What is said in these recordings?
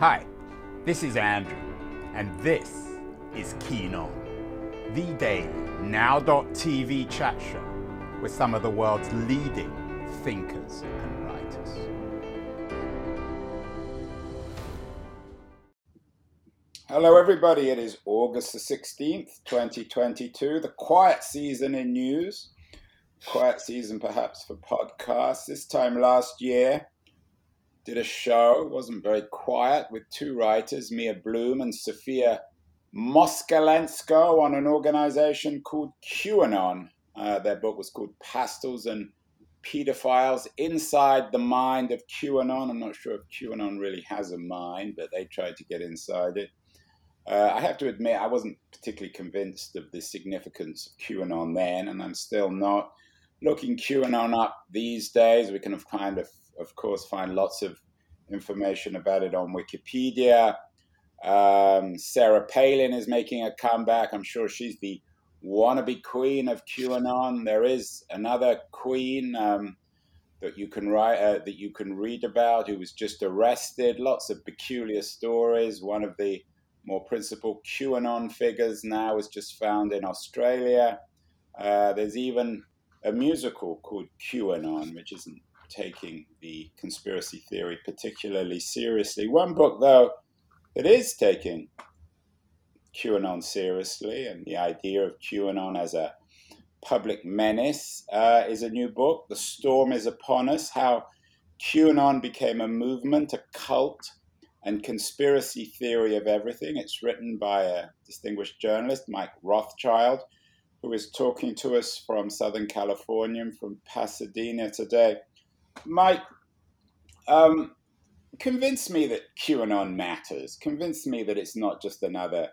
Hi, this is Andrew, and this is Keen On, the daily now.tv chat show with some of the world's leading thinkers and writers. Hello, everybody. It is August the 16th, 2022, the quiet season in news. Quiet season, perhaps, for podcasts. This time last year, did a show, wasn't very quiet, with two writers, Mia Bloom and Sophia Moskalenko, on an organization called QAnon. Uh, their book was called Pastels and Pedophiles Inside the Mind of QAnon. I'm not sure if QAnon really has a mind, but they tried to get inside it. Uh, I have to admit, I wasn't particularly convinced of the significance of QAnon then, and I'm still not. Looking QAnon up these days, we can have kind of of course, find lots of information about it on Wikipedia. Um, Sarah Palin is making a comeback. I'm sure she's the wannabe queen of QAnon. There is another queen um, that you can write uh, that you can read about who was just arrested. Lots of peculiar stories. One of the more principal QAnon figures now was just found in Australia. Uh, there's even a musical called QAnon, which isn't taking the conspiracy theory particularly seriously. One book, though, that is taking QAnon seriously and the idea of QAnon as a public menace uh, is a new book, The Storm is Upon Us How QAnon Became a Movement, a Cult, and Conspiracy Theory of Everything. It's written by a distinguished journalist, Mike Rothschild, who is talking to us from Southern California, from Pasadena today. Mike, um, convince me that QAnon matters. Convince me that it's not just another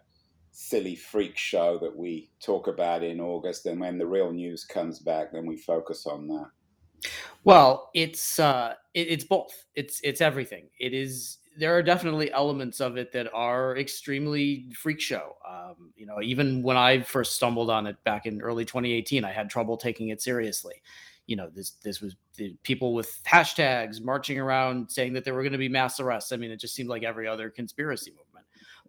silly freak show that we talk about in August, and when the real news comes back, then we focus on that. Well, it's uh, it, it's both. It's it's everything. It is. There are definitely elements of it that are extremely freak show. Um, you know, even when I first stumbled on it back in early 2018, I had trouble taking it seriously you know this this was people with hashtags marching around saying that there were going to be mass arrests. I mean, it just seemed like every other conspiracy movement.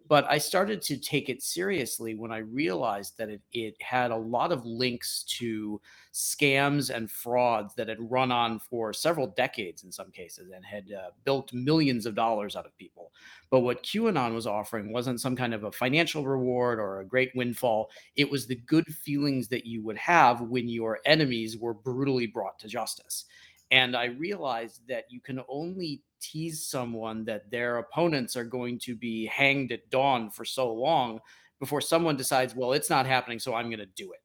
But I started to take it seriously when I realized that it, it had a lot of links to scams and frauds that had run on for several decades in some cases and had uh, built millions of dollars out of people. But what QAnon was offering wasn't some kind of a financial reward or a great windfall. It was the good feelings that you would have when your enemies were brutally brought to justice. And I realized that you can only tease someone that their opponents are going to be hanged at dawn for so long before someone decides, well, it's not happening, so I'm going to do it.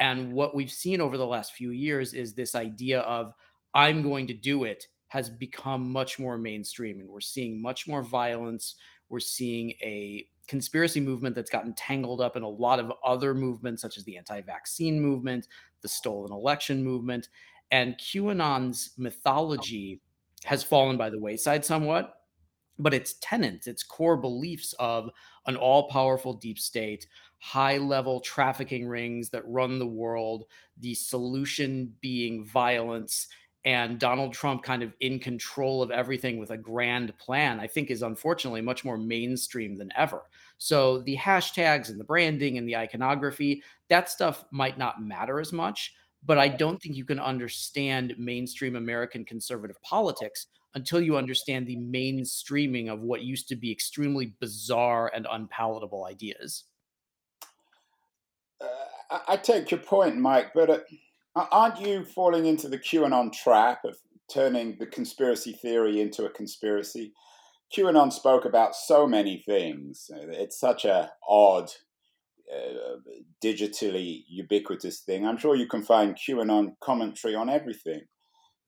And what we've seen over the last few years is this idea of I'm going to do it has become much more mainstream. And we're seeing much more violence. We're seeing a conspiracy movement that's gotten tangled up in a lot of other movements, such as the anti vaccine movement, the stolen election movement. And QAnon's oh. mythology has fallen by the wayside somewhat, but its tenets, its core beliefs of an all powerful deep state, high level trafficking rings that run the world, the solution being violence, and Donald Trump kind of in control of everything with a grand plan, I think is unfortunately much more mainstream than ever. So the hashtags and the branding and the iconography, that stuff might not matter as much but I don't think you can understand mainstream American conservative politics until you understand the mainstreaming of what used to be extremely bizarre and unpalatable ideas. Uh, I take your point, Mike, but uh, aren't you falling into the QAnon trap of turning the conspiracy theory into a conspiracy? QAnon spoke about so many things. It's such a odd uh, digitally ubiquitous thing. I'm sure you can find QAnon commentary on everything.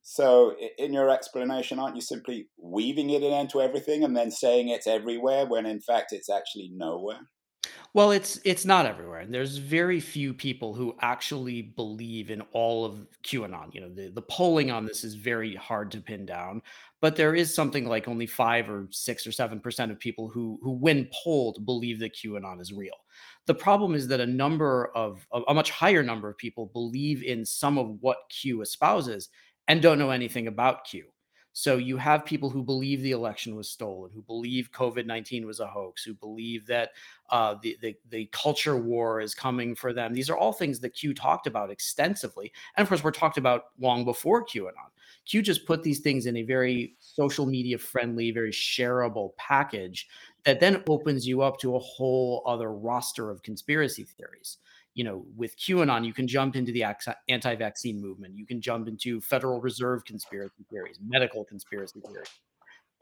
So, in your explanation, aren't you simply weaving it into everything and then saying it's everywhere when in fact it's actually nowhere? Well, it's it's not everywhere, and there's very few people who actually believe in all of QAnon. You know, the, the polling on this is very hard to pin down, but there is something like only five or six or seven percent of people who who, when polled, believe that QAnon is real. The problem is that a number of a, much higher number of people believe in some of what Q espouses and don't know anything about Q. So you have people who believe the election was stolen, who believe COVID nineteen was a hoax, who believe that uh, the, the the culture war is coming for them. These are all things that Q talked about extensively, and of course, we're talked about long before QAnon. Q just put these things in a very social media friendly, very shareable package that then opens you up to a whole other roster of conspiracy theories you know, with QAnon, you can jump into the anti vaccine movement. You can jump into Federal Reserve conspiracy theories, medical conspiracy theories.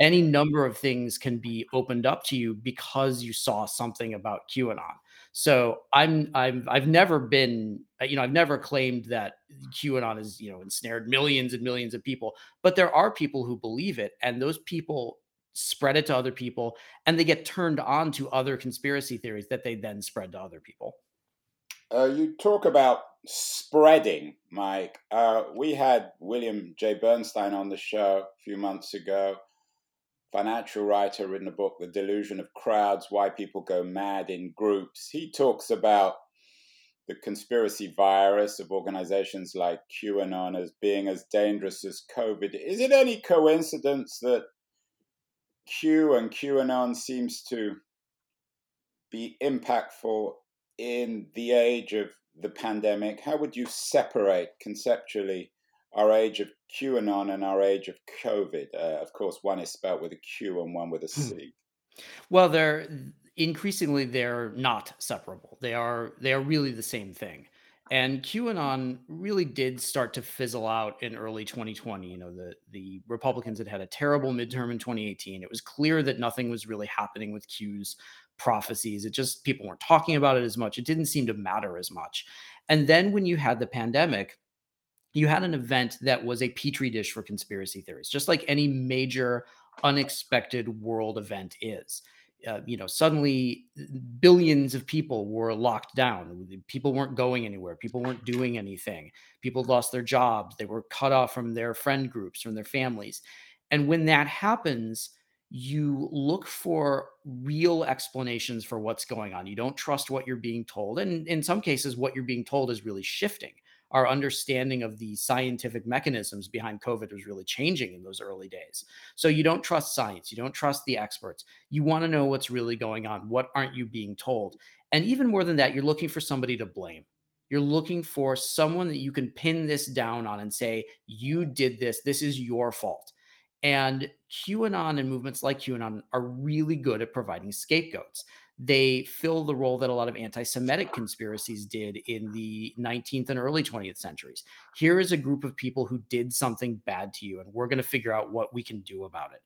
Any number of things can be opened up to you because you saw something about QAnon. So I'm I'm I've never been uh, you know I've never claimed that QAnon has you know ensnared millions and millions of people, but there are people who believe it, and those people spread it to other people, and they get turned on to other conspiracy theories that they then spread to other people. Uh, you talk about spreading, Mike. Uh, we had William J. Bernstein on the show a few months ago, financial writer, written a book, The Delusion of Crowds Why People Go Mad in Groups. He talks about the conspiracy virus of organizations like QAnon as being as dangerous as COVID. Is it any coincidence that Q and QAnon seems to be impactful in the age of the pandemic, how would you separate conceptually our age of QAnon and our age of COVID? Uh, of course, one is spelled with a Q and one with a hmm. Well, they're increasingly they're not separable. They are they are really the same thing. And QAnon really did start to fizzle out in early 2020. You know, the the Republicans had had a terrible midterm in 2018. It was clear that nothing was really happening with Q's prophecies. It just people weren't talking about it as much. It didn't seem to matter as much. And then when you had the pandemic, you had an event that was a petri dish for conspiracy theories, just like any major unexpected world event is. Uh, you know, suddenly billions of people were locked down. People weren't going anywhere. People weren't doing anything. People lost their jobs. They were cut off from their friend groups, from their families. And when that happens, you look for real explanations for what's going on. You don't trust what you're being told. And in some cases, what you're being told is really shifting. Our understanding of the scientific mechanisms behind COVID was really changing in those early days. So you don't trust science. You don't trust the experts. You want to know what's really going on. What aren't you being told? And even more than that, you're looking for somebody to blame. You're looking for someone that you can pin this down on and say, you did this. This is your fault. And QAnon and movements like QAnon are really good at providing scapegoats. They fill the role that a lot of anti Semitic conspiracies did in the 19th and early 20th centuries. Here is a group of people who did something bad to you, and we're going to figure out what we can do about it.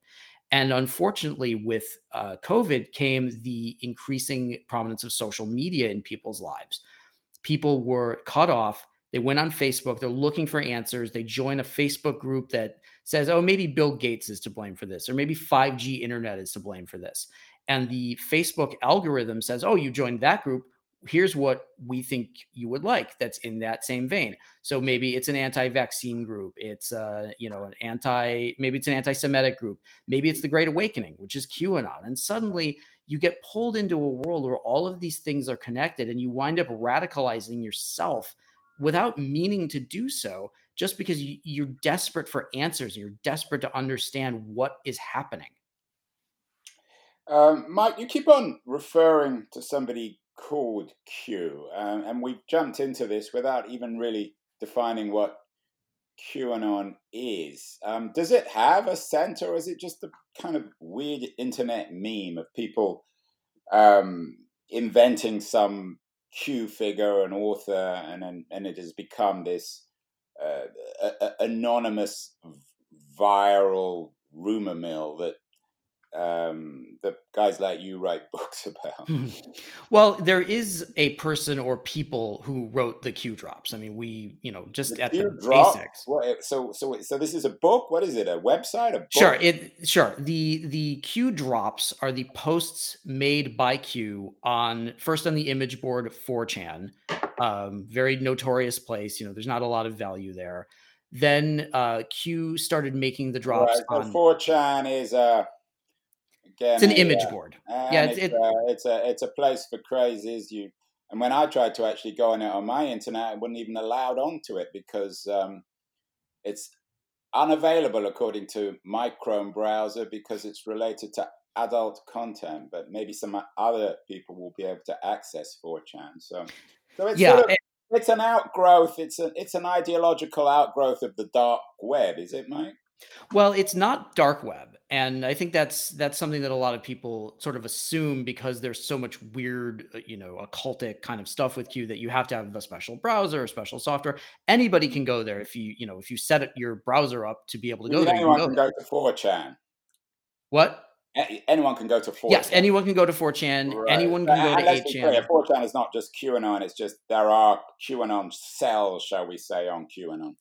And unfortunately, with uh, COVID came the increasing prominence of social media in people's lives. People were cut off. They went on Facebook. They're looking for answers. They join a Facebook group that says, oh, maybe Bill Gates is to blame for this, or maybe 5G internet is to blame for this. And the Facebook algorithm says, oh, you joined that group. Here's what we think you would like that's in that same vein. So maybe it's an anti-vaccine group. It's uh, you know, an anti, maybe it's an anti-Semitic group. Maybe it's the Great Awakening, which is QAnon. And suddenly you get pulled into a world where all of these things are connected and you wind up radicalizing yourself without meaning to do so just because you, are desperate for answers and you're desperate to understand what is happening. Um, Mike, you keep on referring to somebody called Q, um, and we've jumped into this without even really defining what QAnon is. Um, does it have a center, or is it just a kind of weird internet meme of people um, inventing some Q figure, an author, and and it has become this uh, a, a anonymous viral rumor mill that um, the guys like you write books about. well, there is a person or people who wrote the Q drops. I mean, we, you know, just the at Q the drop? basics. What, so, so, so this is a book. What is it? A website? A book? Sure. It sure. The the Q drops are the posts made by Q on first on the image board 4chan, um, very notorious place. You know, there's not a lot of value there. Then uh, Q started making the drops right, so on 4chan is a uh, it's an image uh, board. Yeah, it's, it, uh, it's a it's a place for crazies. You and when I tried to actually go on it on my internet, I wasn't even allowed onto it because um, it's unavailable according to my Chrome browser because it's related to adult content, but maybe some other people will be able to access 4chan. So, so it's, yeah, sort of, it's an outgrowth. It's a, it's an ideological outgrowth of the dark web, is it, Mike? Well, it's not dark web, and I think that's that's something that a lot of people sort of assume because there's so much weird, uh, you know, occultic kind of stuff with Q that you have to have a special browser, a special software. Anybody can go there if you, you know, if you set your browser up to be able to go there. Anyone can go, can go to 4chan. What? anyone can go to 4chan. Yes, anyone can go to 4chan. Right. Anyone can go to 8chan. 4chan is not just QAnon, it's just there are QAnon cells, shall we say, on QAnon.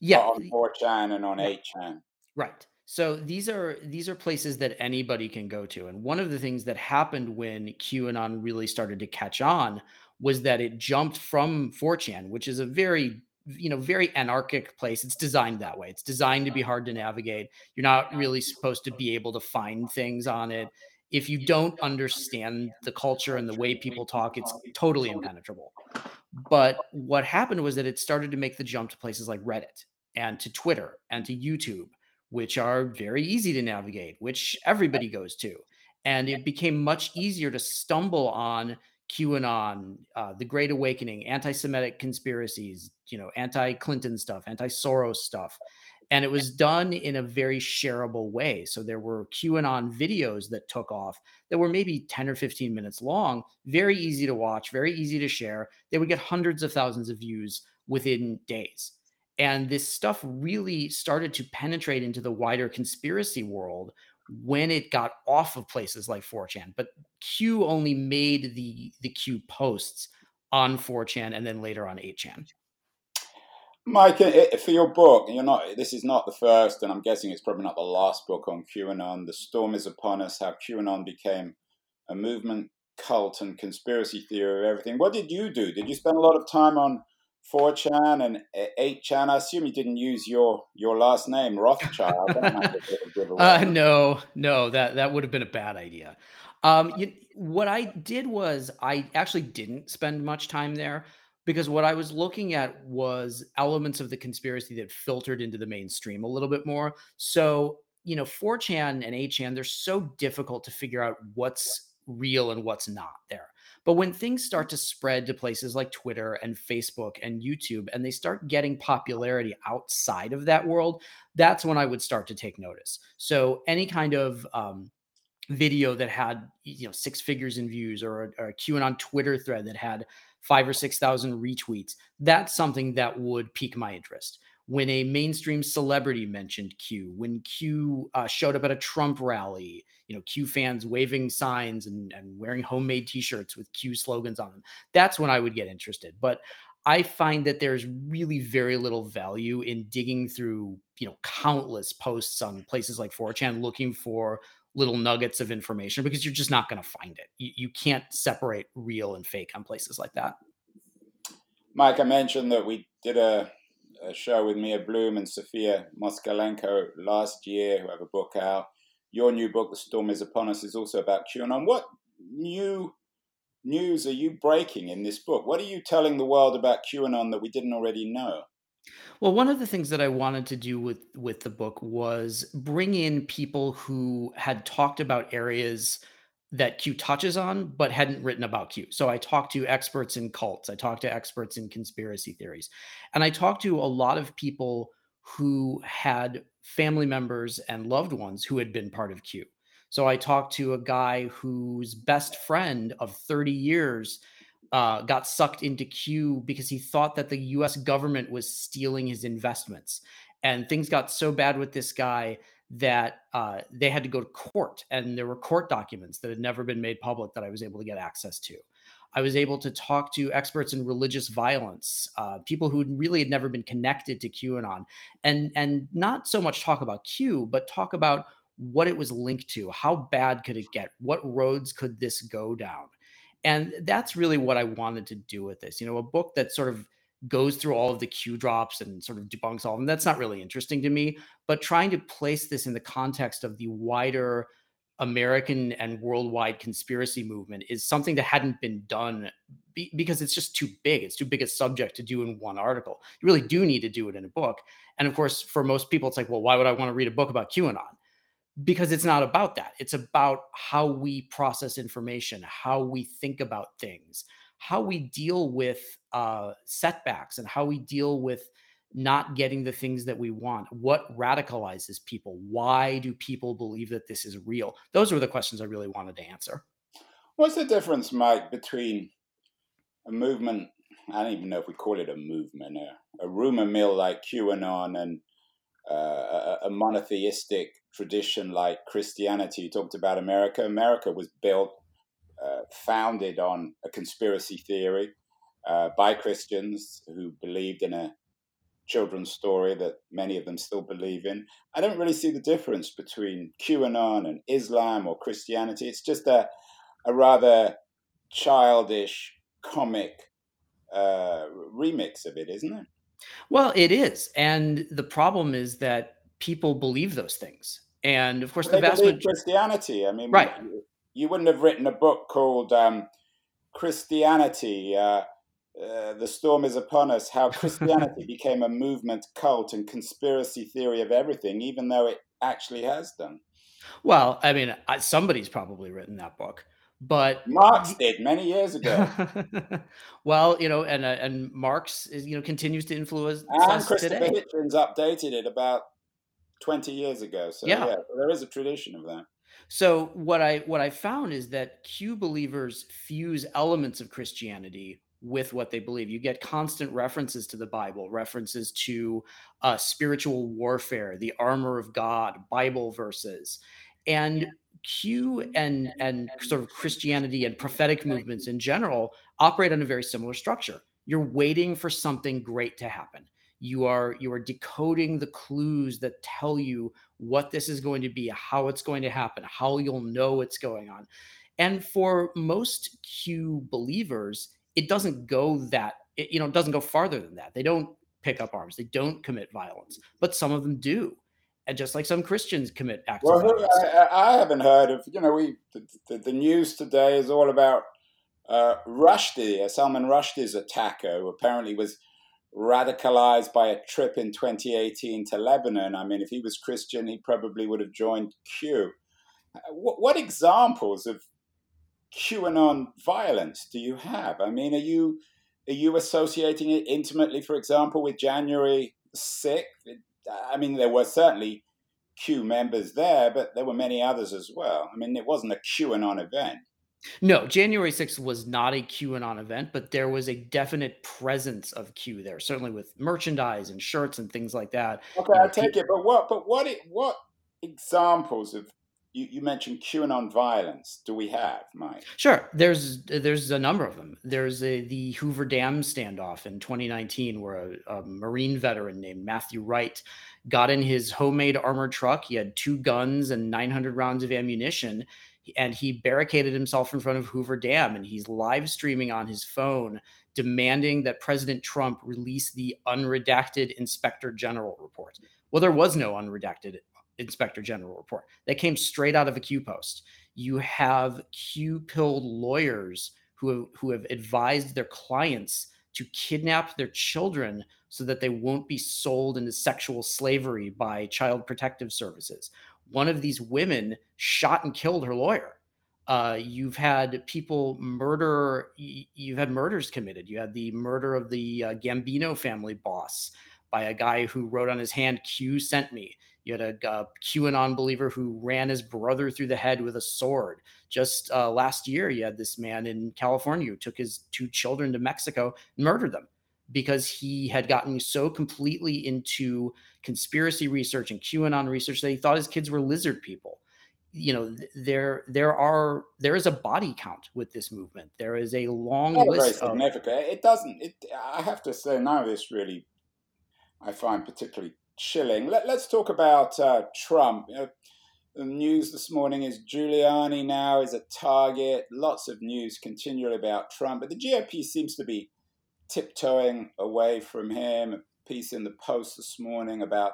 Yeah. On 4chan and on 8chan. Right. So these are these are places that anybody can go to. And one of the things that happened when QAnon really started to catch on was that it jumped from 4chan, which is a very you know very anarchic place it's designed that way it's designed to be hard to navigate you're not really supposed to be able to find things on it if you don't understand the culture and the way people talk it's totally impenetrable but what happened was that it started to make the jump to places like reddit and to twitter and to youtube which are very easy to navigate which everybody goes to and it became much easier to stumble on QAnon, uh, the Great Awakening, anti-Semitic conspiracies, you know, anti-Clinton stuff, anti-Soros stuff, and it was done in a very shareable way. So there were QAnon videos that took off that were maybe 10 or 15 minutes long, very easy to watch, very easy to share. They would get hundreds of thousands of views within days. And this stuff really started to penetrate into the wider conspiracy world when it got off of places like 4chan. But Q only made the the Q posts on 4chan and then later on 8chan. Mike, for your book, you're not. This is not the first, and I'm guessing it's probably not the last book on QAnon. The storm is upon us. How QAnon became a movement, cult, and conspiracy theory of everything. What did you do? Did you spend a lot of time on 4chan and 8chan. I assume you didn't use your your last name, Rothschild. uh, no, no, that that would have been a bad idea. Um, you, what I did was I actually didn't spend much time there because what I was looking at was elements of the conspiracy that filtered into the mainstream a little bit more. So you know, 4chan and 8chan, they're so difficult to figure out what's real and what's not there. But when things start to spread to places like Twitter and Facebook and YouTube, and they start getting popularity outside of that world, that's when I would start to take notice. So any kind of um, video that had you know six figures in views, or a, or a QAnon Twitter thread that had five or six thousand retweets, that's something that would pique my interest when a mainstream celebrity mentioned Q, when Q uh, showed up at a Trump rally, you know, Q fans waving signs and, and wearing homemade T-shirts with Q slogans on them. That's when I would get interested. But I find that there's really very little value in digging through, you know, countless posts on places like 4chan looking for little nuggets of information because you're just not going to find it. You, you can't separate real and fake on places like that. Mike, I mentioned that we did a a show with Mia Bloom and Sophia Moskalenko last year, who have a book out. Your new book, The Storm is Upon Us, is also about QAnon. What new news are you breaking in this book? What are you telling the world about QAnon that we didn't already know? Well, one of the things that I wanted to do with with the book was bring in people who had talked about areas that Q touches on, but hadn't written about Q. So I talked to experts in cults, I talked to experts in conspiracy theories, and I talked to a lot of people who had family members and loved ones who had been part of Q. So I talked to a guy whose best friend of 30 years uh, got sucked into Q because he thought that the US government was stealing his investments. And things got so bad with this guy that uh, they had to go to court, and there were court documents that had never been made public that I was able to get access to. I was able to talk to experts in religious violence, uh, people who really had never been connected to QAnon, and and not so much talk about Q, but talk about what it was linked to. How bad could it get? What roads could this go down? And that's really what I wanted to do with this. You know, a book that sort of goes through all of the Q drops and sort of debunks all of them. That's not really interesting to me. But trying to place this in the context of the wider American and worldwide conspiracy movement is something that hadn't been done be, because it's just too big. It's too big a subject to do in one article. You really do need to do it in a book. And of course, for most people, it's like, well, why would I want to read a book about QAnon? Because it's not about that. It's about how we process information, how we think about things, how we deal with uh, setbacks, and how we deal with not getting the things that we want. What radicalizes people? Why do people believe that this is real? Those were the questions i really wanted to answer. What's the difference mike between a movement i don't even know if we call it a movement a, a rumor mill like qanon and uh, a, a monotheistic tradition like christianity? You talked about america. America was built uh, founded on a conspiracy theory uh, by christians who believed in a children's story that many of them still believe in. I don't really see the difference between QAnon and Islam or Christianity. It's just a, a rather childish comic uh, remix of it, isn't it? Well, it is. And the problem is that people believe those things. And of course, well, the vast majority. Christianity. I mean, right. You, you, wouldn't have written a book called um, Christianity. Uh, uh, the storm is upon us, how Christianity became a movement, cult, and conspiracy theory of everything, even though it actually has done. Well, I mean, somebody's probably written that book, but Marx did many years ago. well, you know, and uh, and Marx is you know continues to influence and Christopher today. Hitchens updated it about twenty years ago. So yeah. yeah, there is a tradition of that. So what I what I found is that Q believers fuse elements of Christianity with what they believe. You get constant references to the Bible, references to uh, spiritual warfare, the armor of God, Bible verses, and Q and and sort of Christianity and prophetic movements in general operate on a very similar structure. You're waiting for something great to happen. You are you are decoding the clues that tell you what this is going to be, how it's going to happen, how you'll know it's going on. And for most Q believers, it doesn't go that it, you know it doesn't go farther than that. They don't pick up arms. They don't commit violence, but some of them do. And just like some Christians commit acts well, of violence. I, I, haven't heard of, you know, we the, the, the news today is all about uh, Rushdie, Salman Rushdie's attacker, who apparently was radicalized by a trip in 2018 to Lebanon. I mean, if he was Christian, he probably would have joined Q. Uh, what, what examples of QAnon violence do you have? I mean, are you are you associating it intimately, for example, with January 6th? I mean, there were certainly Q members there, but there were many others as well. I mean, it wasn't a QAnon event. No, January 6th was not a QAnon event, but there was a definite presence of Q there, certainly with merchandise and shirts and things like that. Okay, I take it, but what but what it, what examples of you, you mentioned QAnon violence. Do we have, Mike? Sure. There's there's a number of them. There's a, the Hoover Dam standoff in 2019, where a, a, Marine veteran named Matthew Wright got in his homemade armored truck. He had two guns and 900 rounds of ammunition, and he barricaded himself in front of Hoover Dam, and he's live streaming on his phone, demanding that President Trump release the unredacted Inspector General report. Well, there was no unredacted inspector general report that came straight out of a Q post. You have Q pilled lawyers who have, who have advised their clients to kidnap their children so that they won't be sold into sexual slavery by child protective services. One of these women shot and killed her lawyer. Uh, you've had people murder, you've had murders committed. You had the murder of the uh, Gambino family boss by a guy who wrote on his hand, Q sent me. You had a uh, QAnon believer who ran his brother through the head with a sword. Just uh, last year, you had this man in California who took his two children to Mexico and murdered them because he had gotten so completely into conspiracy research and QAnon research that he thought his kids were lizard people. You know, there there are there is a body count with this movement. There is a long Not list. Very significant. Of, it doesn't. It. I have to say, none of this really, I find particularly chilling. Let, us talk about uh, Trump. You know, the news this morning is Giuliani now is a target. Lots of news continually about Trump, but the GOP seems to be tiptoeing away from him. A piece in the Post this morning about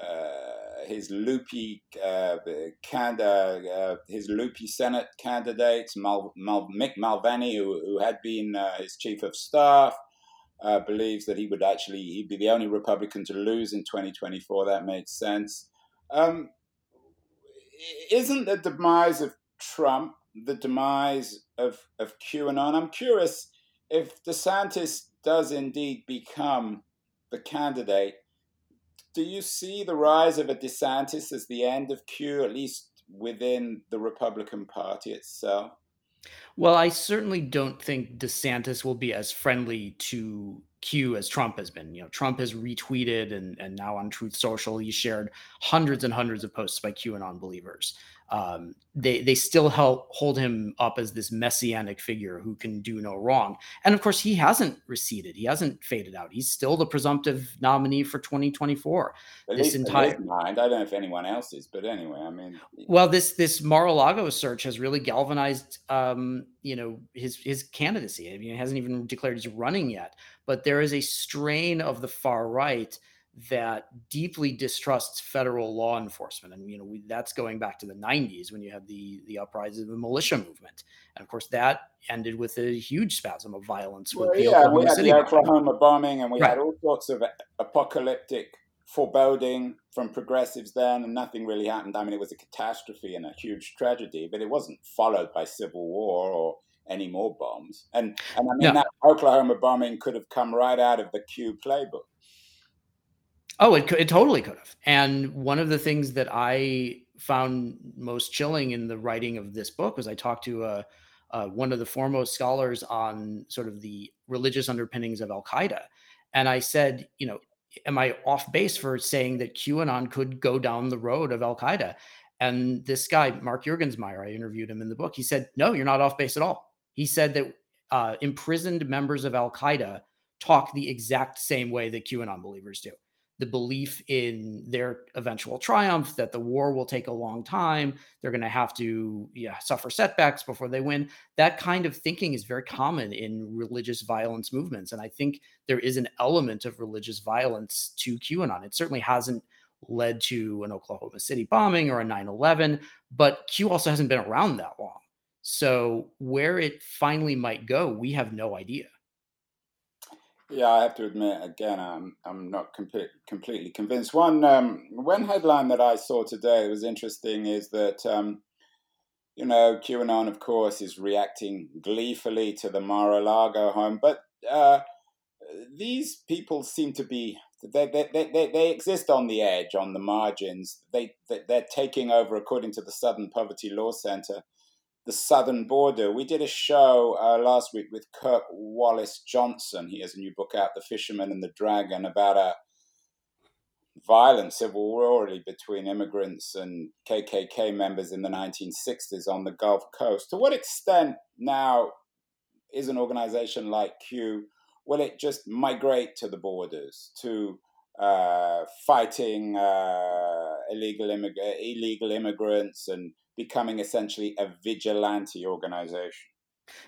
uh, his loopy uh, uh, his loopy Senate candidates, Mal, Mal, Mick Mulvaney, who, who had been uh, his chief of staff, uh, believes that he would actually he'd be the only Republican to lose in 2024. That makes sense. Um, isn't the demise of Trump the demise of of QAnon? I'm curious if DeSantis does indeed become the candidate do you see the rise of a DeSantis as the end of Q, at least within the Republican Party itself? Well, I certainly don't think DeSantis will be as friendly to Q as Trump has been. You know, Trump has retweeted and, and now on Truth Social, he shared hundreds and hundreds of posts by QAnon believers um, they they still help hold him up as this messianic figure who can do no wrong. And of course, he hasn't receded. He hasn't faded out. He's still the presumptive nominee for 2024. At this entire mind, I don't know if anyone else is, but anyway, I mean, well, this this Mar-a-Lago search has really galvanized, um, you know, his his candidacy. I mean, he hasn't even declared he's running yet, but there is a strain of the far right that deeply distrusts federal law enforcement, and you know we, that's going back to the '90s when you had the the uprising of the militia movement, and of course that ended with a huge spasm of violence. Well, yeah, Oklahoma we had City the Oklahoma bombing, bombing and we right. had all sorts of apocalyptic foreboding from progressives then, and nothing really happened. I mean, it was a catastrophe and a huge tragedy, but it wasn't followed by civil war or any more bombs. And and I mean, that Oklahoma bombing could have come right out of the Q playbook. Oh, it it totally could have. And one of the things that I found most chilling in the writing of this book was I talked to uh, uh, one of the foremost scholars on sort of the religious underpinnings of Al Qaeda, and I said, you know, am I off base for saying that QAnon could go down the road of Al Qaeda? And this guy, Mark Juergensmeyer, I interviewed him in the book. He said, no, you're not off base at all. He said that uh, imprisoned members of Al Qaeda talk the exact same way that QAnon believers do the belief in their eventual triumph, that the war will take a long time, they're going to have to yeah, suffer setbacks before they win. That kind of thinking is very common in religious violence movements. And I think there is an element of religious violence to QAnon. It certainly hasn't led to an Oklahoma City bombing or a 9 11, but Q also hasn't been around that long. So where it finally might go, we have no idea. Yeah, I have to admit again, I'm I'm not complete, completely convinced. One um, one headline that I saw today that was interesting is that um, you know QAnon, of course, is reacting gleefully to the Mar-a-Lago home, but uh, these people seem to be they, they, they, they exist on the edge, on the margins. They, they they're taking over, according to the Southern Poverty Law Center the southern border. We did a show uh, last week with Kirk Wallace Johnson. He has a new book out, The Fisherman and the Dragon, about a violent civil war really between immigrants and KKK members in the 1960s on the Gulf Coast. To what extent now is an organization like Q, will it just migrate to the borders, to uh, fighting uh, illegal, immig- illegal immigrants and becoming essentially a vigilante organization.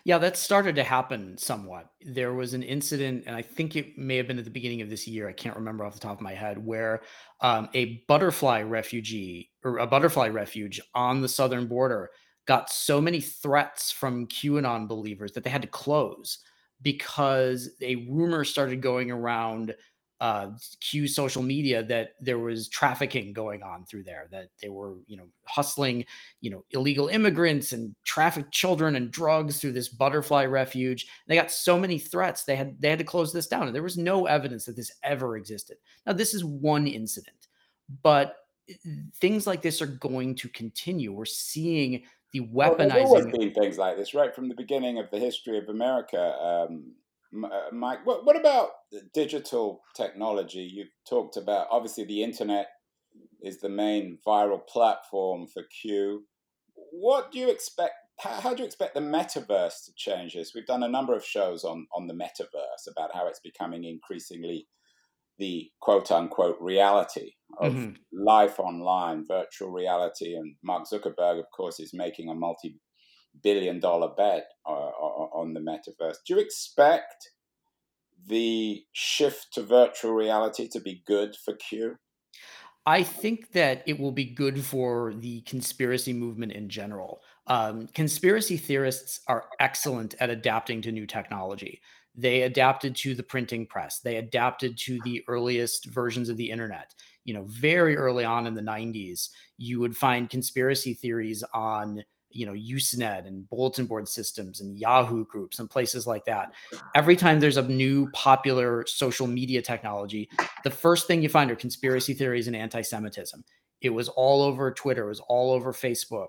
Yeah, that started to happen somewhat. There was an incident, and I think it may have been at the beginning of this year. I can't remember off the top of my head, where um, a butterfly refugee or a butterfly refuge on the southern border got so many threats from QAnon believers that they had to close because a rumor started going around uh, Q social media that there was trafficking going on through there, that they were, you know, hustling, you know, illegal immigrants and trafficked children and drugs through this butterfly refuge. They got so many threats they had they had to close this down, and there was no evidence that this ever existed. Now this is one incident, but eh, things like this are going to continue. We're seeing the weaponizing. Well, always been things like this right from the beginning of the history of America. Um, Mike, what, what about digital technology? You talked about obviously the internet is the main viral platform for Q. What do you expect? How, how do you expect the metaverse to change this? We've done a number of shows on on the metaverse about how it's becoming increasingly the quote unquote reality of mm-hmm. life online, virtual reality. And Mark Zuckerberg, of course, is making a multi billion dollar bet uh, on the metaverse. Do you expect the shift to virtual reality to be good for Q? I think that it will be good for the conspiracy movement in general. Um, conspiracy theorists are excellent at adapting to new technology. They adapted to the printing press. They adapted to the earliest versions of the internet. You know, very early on in the 90s, you would find conspiracy theories on you know usenet and bulletin board systems and yahoo groups and places like that. Every time there's a new popular social media technology the first thing you find are conspiracy theories and anti-semitism. It was all over twitter it was all over facebook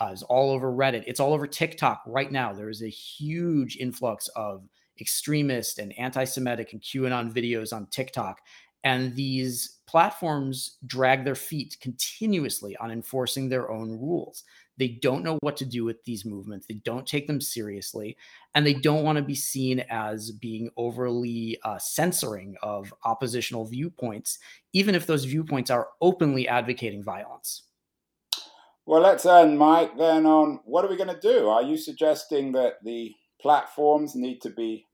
uh, it's all over reddit it's all over tiktok right now. There is a huge influx of extremist and anti-semitic and qanon videos on tiktok and these platforms drag their feet continuously on enforcing their own rules they don't know what to do with these movements. They don't take them seriously, and they don't want to be seen as being overly uh, censoring of oppositional viewpoints, even if those viewpoints are openly advocating violence. Well, let's end, Mike, then on what are we going to do? Are you suggesting that the platforms need to be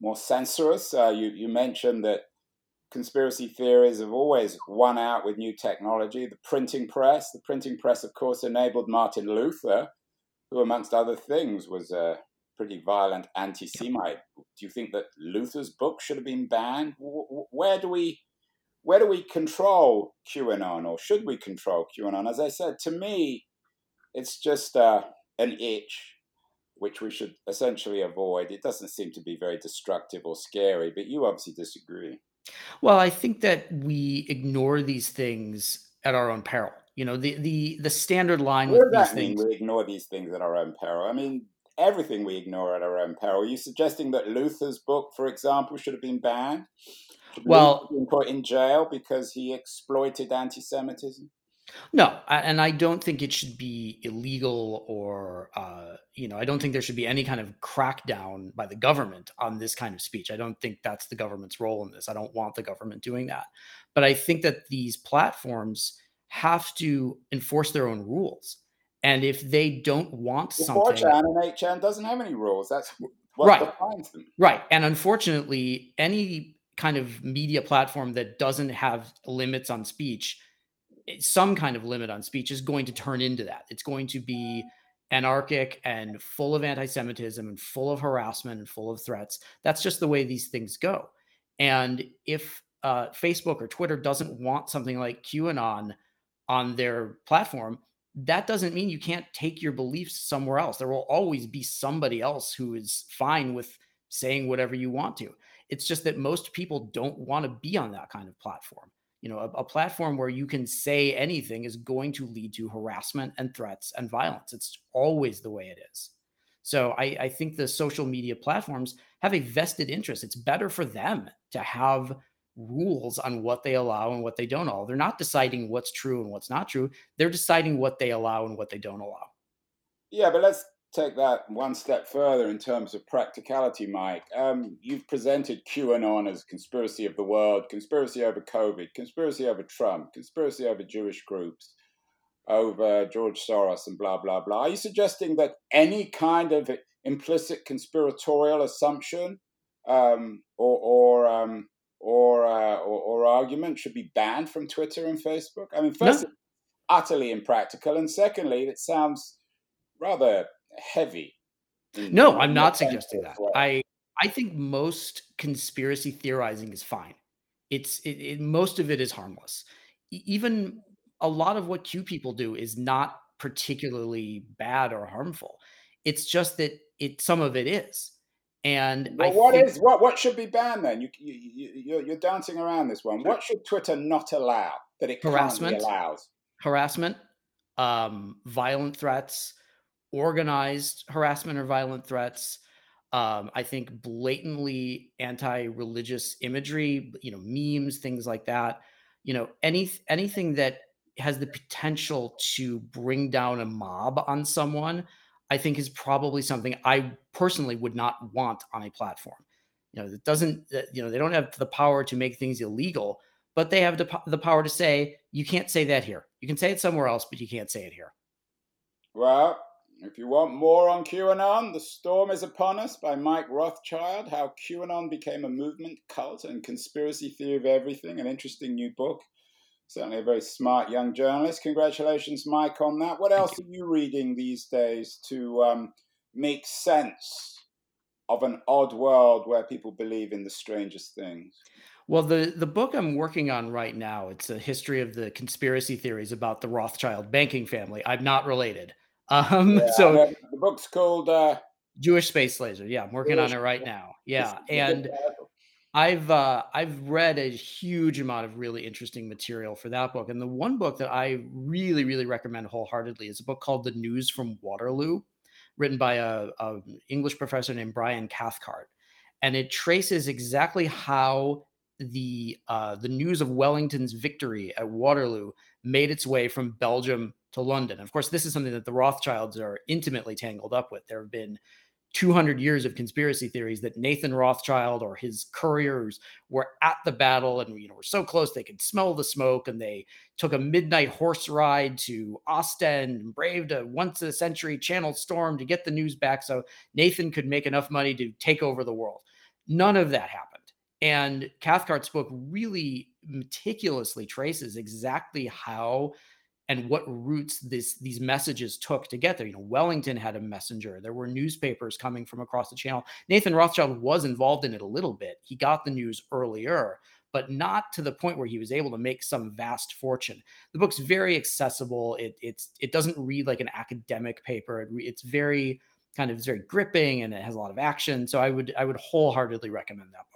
more censorious? Uh, you, you mentioned that conspiracy theories have always won out with new technology. The printing press, the printing press, of course, enabled Martin Luther, who, amongst other things, was a pretty violent anti Semite. Do you think that Luther's book should have been banned? Where do we. Where do we control QAnon, or should we control QAnon? As I said, to me, it's just uh, an itch which we should essentially avoid. It doesn't seem to be very destructive or scary, but you obviously disagree. Well, I think that we ignore these things at our own peril. You know, the the the standard line what with does these that mean? things. We ignore these things at our own peril. I mean, everything we ignore at our own peril. Are you suggesting that Luther's book, for example, should have been banned? Should Well, been put in jail because he exploited anti-Semitism? No, I, and I don't think it should be illegal or, uh, you know, I don't think there should be any kind of crackdown by the government on this kind of speech. I don't think that's the government's role in this. I don't want the government doing that. But I think that these platforms have to enforce their own rules. And if they don't want Well, something, 4chan and 8chan doesn't have any rules. That's what right, defines them. right. And unfortunately, any kind of media platform that doesn't have limits on speech some kind of limit on speech is going to turn into that. It's going to be anarchic and full of anti-Semitism and full of harassment and full of threats. That's just the way these things go. And if uh, Facebook or Twitter doesn't want something like QAnon on their platform, that doesn't mean you can't take your beliefs somewhere else. There will always be somebody else who is fine with saying whatever you want to. It's just that most people don't want to be on that kind of platform you know a, a, platform where you can say anything is going to lead to harassment and threats and violence. It's always the way it is. So I, I think the social media platforms have a vested interest. It's better for them to have rules on what they allow and what they don't allow. They're not deciding what's true and what's not true. They're deciding what they allow and what they don't allow. Yeah, but let's take that one step further in terms of practicality, Mike. Um, you've presented QAnon as conspiracy of the world, conspiracy over COVID, conspiracy over Trump, conspiracy over Jewish groups, over George Soros, and blah, blah, blah. Are you suggesting that any kind of implicit conspiratorial assumption um, or, or, um, or, uh, or, or, argument should be banned from Twitter and Facebook? I mean, first, no. utterly impractical. And secondly, it sounds rather heavy. No, I'm not suggesting that. Well. I I think most conspiracy theorizing is fine. It's it, it, most of it is harmless. Even a lot of what Q people do is not particularly bad or harmful. It's just that it some of it is. And well, what think, is what what should be banned then? You, you, you're you're dancing around this one. What should Twitter not allow that it harassment allows? Harassment, um, violent threats, organized harassment or violent threats. Um, I think blatantly anti-religious imagery, you know, memes, things like that. You know, any anything that has the potential to bring down a mob on someone, I think is probably something I personally would not want on a platform. You know, it doesn't, you know, they don't have the power to make things illegal, but they have the power to say, you can't say that here. You can say it somewhere else, but you can't say it here. Well, if you want more on QAnon, The Storm is Upon Us by Mike Rothschild How QAnon Became a Movement, Cult, and Conspiracy Theory of Everything, an interesting new book. certainly a very smart young journalist. Congratulations, Mike, on that. What else are you reading these days to um, make sense of an odd world where people believe in the strangest things? Well, the the book I'm working on right now, it's a history of the conspiracy theories about the Rothschild banking family. I'm not related. Um, yeah, so the book's called uh, Jewish Space Laser. Yeah, I'm working Jewish, on it right now. Yeah, and I've uh, I've read a huge amount of really interesting material for that book, and the one book that I really really recommend wholeheartedly is a book called The News from Waterloo, written by a, a English professor named Brian Cathcart, and it traces exactly how the uh, the news of Wellington's victory at Waterloo made its way from Belgium to London. Of course, this is something that the Rothschilds are intimately tangled up with. There have been 200 years of conspiracy theories that Nathan Rothschild or his couriers were at the battle and you know were so close they could smell the smoke and they took a midnight horse ride to Ostend and braved a once a century channel storm to get the news back so Nathan could make enough money to take over the world. None of that happened. And Cathcart's book really meticulously traces exactly how and what routes this these messages took to get there. You know, Wellington had a messenger. There were newspapers coming from across the channel. Nathan Rothschild was involved in it a little bit. He got the news earlier, but not to the point where he was able to make some vast fortune. The book's very accessible. It it's it doesn't read like an academic paper. It it's very kind of it's very gripping and it has a lot of action. So I would I would wholeheartedly recommend that